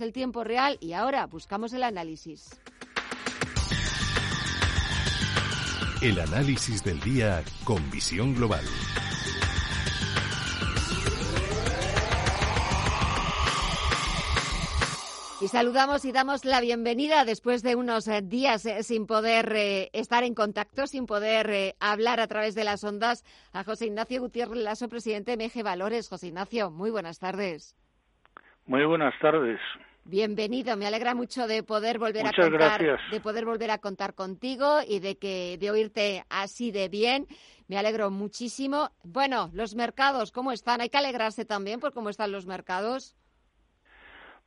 el tiempo real y ahora buscamos el análisis. El análisis del día con visión global. Y saludamos y damos la bienvenida después de unos eh, días eh, sin poder eh, estar en contacto, sin poder hablar a través de las ondas, a José Ignacio Gutiérrez Lasso, presidente de MG Valores. José Ignacio, muy buenas tardes. Muy buenas tardes. Bienvenido, me alegra mucho de poder volver a contar, de poder volver a contar contigo y de que de oírte así de bien. Me alegro muchísimo. Bueno, los mercados, ¿cómo están? Hay que alegrarse también por cómo están los mercados.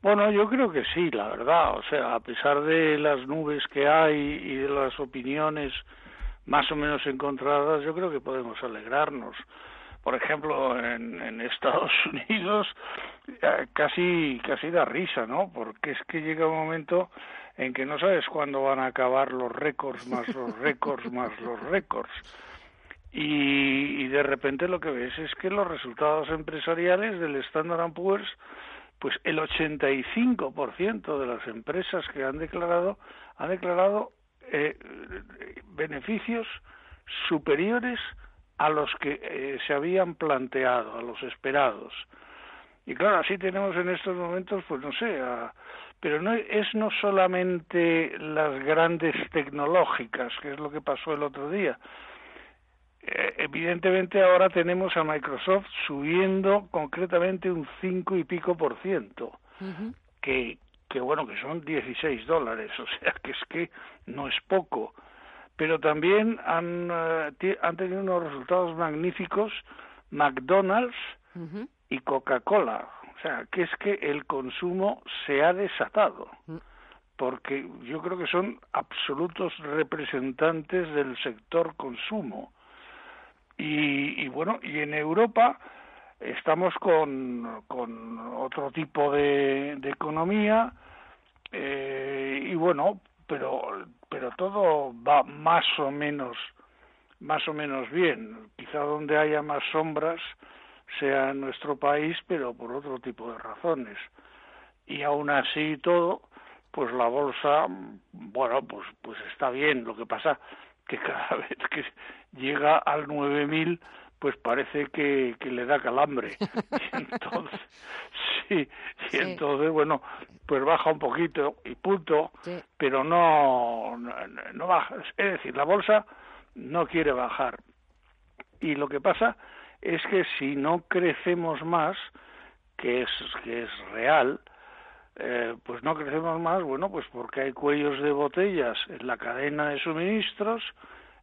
Bueno, yo creo que sí, la verdad. O sea, a pesar de las nubes que hay y de las opiniones más o menos encontradas, yo creo que podemos alegrarnos por ejemplo, en, Estados Unidos eh, casi casi da risa, ¿no? Porque es que llega un momento en que no sabes cuándo van a acabar los récords más los récords más los récords. Y, y, de repente lo que ves es que los resultados empresariales del Standard Poor's, pues el 85% de las empresas que han declarado han declarado eh, beneficios superiores a los que eh, se habían planteado, a los esperados. Y claro, así tenemos en estos momentos, pues no sé, pero no es no solamente las grandes tecnológicas, que es lo que pasó el otro día. Eh, evidentemente ahora tenemos a Microsoft subiendo concretamente un cinco y pico por ciento, que, que bueno, que son 16 dólares, o sea que es que no es poco pero también han, eh, han tenido unos resultados magníficos McDonald's y Coca-Cola. O sea, que es que el consumo se ha desatado, mm. porque yo creo que son absolutos representantes del sector consumo. Y, bueno, y en Europa estamos con, con otro tipo de, de economía eh, y bueno, pero pero todo va más o menos más o menos bien. Quizá donde haya más sombras sea en nuestro país, pero por otro tipo de razones. Y aún así todo, pues la bolsa, bueno, pues pues está bien. Lo que pasa que cada vez que llega al 9000 pues parece que, que le da calambre. Y entonces, sí, y entonces, bueno, pues baja un poquito y punto, pero no, no, baja. Es decir, la bolsa no quiere bajar. Y lo que pasa es que si no crecemos más, que es, que es real, eh, pues no crecemos más, bueno, pues porque hay cuellos de botellas en la cadena de suministros,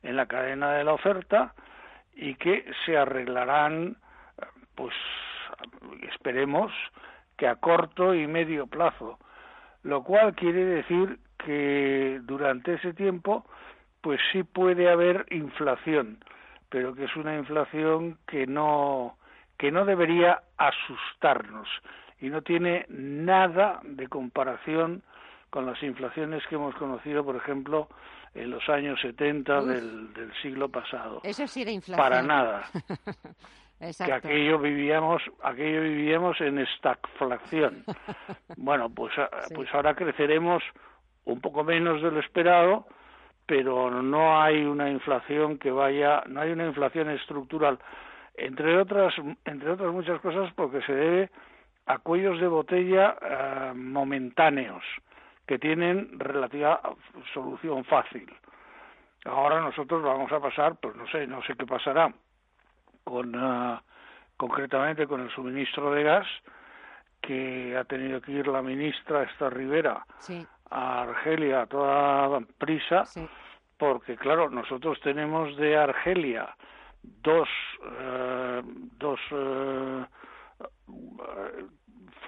en la cadena de la oferta, y que se arreglarán, pues esperemos que a corto y medio plazo, lo cual quiere decir que durante ese tiempo pues sí puede haber inflación, pero que es una inflación que no que no debería asustarnos y no tiene nada de comparación con las inflaciones que hemos conocido, por ejemplo, en los años 70 del, del, siglo pasado. Eso sí era inflación. Para nada. que aquello vivíamos, aquello vivíamos en estagflación. bueno, pues, ah, pues ahora creceremos un poco menos de lo esperado, pero no hay una inflación que vaya, no hay una inflación estructural, entre otras, entre otras muchas cosas, porque se debe a cuellos de botella ah, momentáneos que tienen relativa solución fácil. Ahora nosotros vamos a pasar, pues no sé, no sé qué pasará con ah, concretamente con el suministro de gas que ha tenido que ir la ministra esta Rivera a Argelia a toda prisa porque claro nosotros tenemos de Argelia dos eh, dos eh,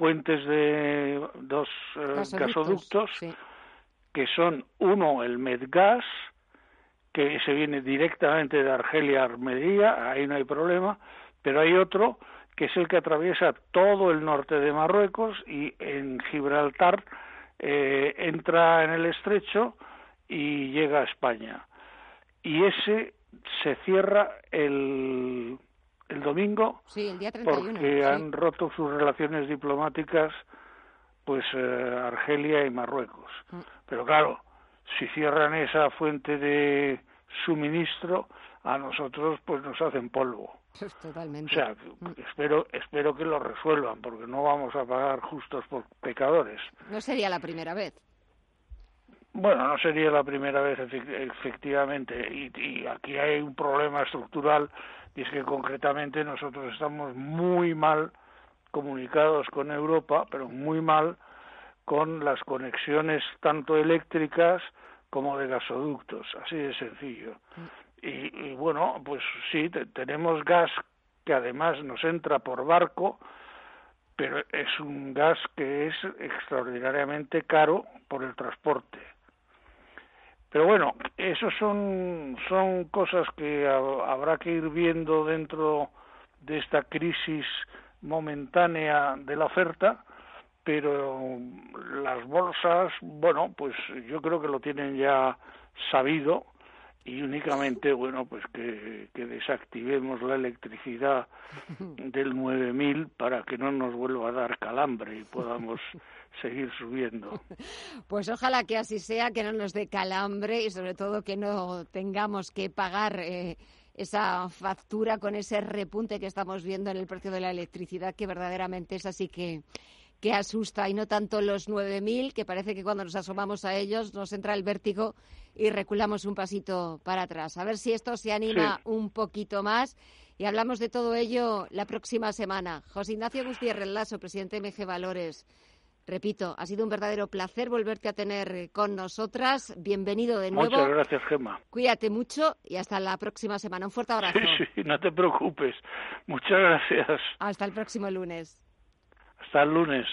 fuentes de dos eh, gasoductos, que son uno el Medgas, que se viene directamente de Argelia a Armería, ahí no hay problema, pero hay otro que es el que atraviesa todo el norte de Marruecos y en Gibraltar eh, entra en el estrecho y llega a España. Y ese se cierra el el domingo sí, el día porque han roto sus relaciones diplomáticas pues Argelia y Marruecos. Mm. Pero claro, si cierran esa fuente de suministro, a nosotros pues nos hacen polvo. Totalmente. O sea, mm. espero, espero que lo resuelvan, porque no vamos a pagar justos por pecadores. No sería la primera vez. Bueno, no sería la primera vez, efectivamente, y, aquí hay un problema estructural, y es que concretamente nosotros estamos muy mal comunicados con Europa, pero muy mal con las conexiones tanto eléctricas como de gasoductos, así de sencillo. Mm. Y, bueno, pues sí, tenemos gas que además nos entra por barco, pero es un gas que es extraordinariamente caro por el transporte. Pero bueno, eso son, son cosas que habrá que ir viendo dentro de esta crisis momentánea de la oferta, pero las bolsas, bueno, pues yo creo que lo tienen ya sabido y únicamente, bueno, pues que, que desactivemos la electricidad del 9000 para que no nos vuelva a dar calambre y podamos seguir subiendo. Pues ojalá que así sea, que no nos dé calambre y sobre todo que no tengamos que pagar eh, esa factura con ese repunte que estamos viendo en el precio de la electricidad, que verdaderamente es así que que asusta y no tanto los 9.000, que parece que cuando nos asomamos a ellos nos entra el vértigo y reculamos un pasito para atrás. A ver si esto se anima un poquito más y hablamos de todo ello la próxima semana. José Ignacio Gutiérrez Lasso, presidente de MG Valores. Repito, ha sido un verdadero placer volverte a tener con nosotras. Bienvenido de nuevo. Muchas gracias, Gemma. Cuídate mucho y hasta la próxima semana. Un fuerte abrazo. Sí, sí, no te preocupes. Muchas gracias. Hasta el próximo lunes. Hasta el lunes.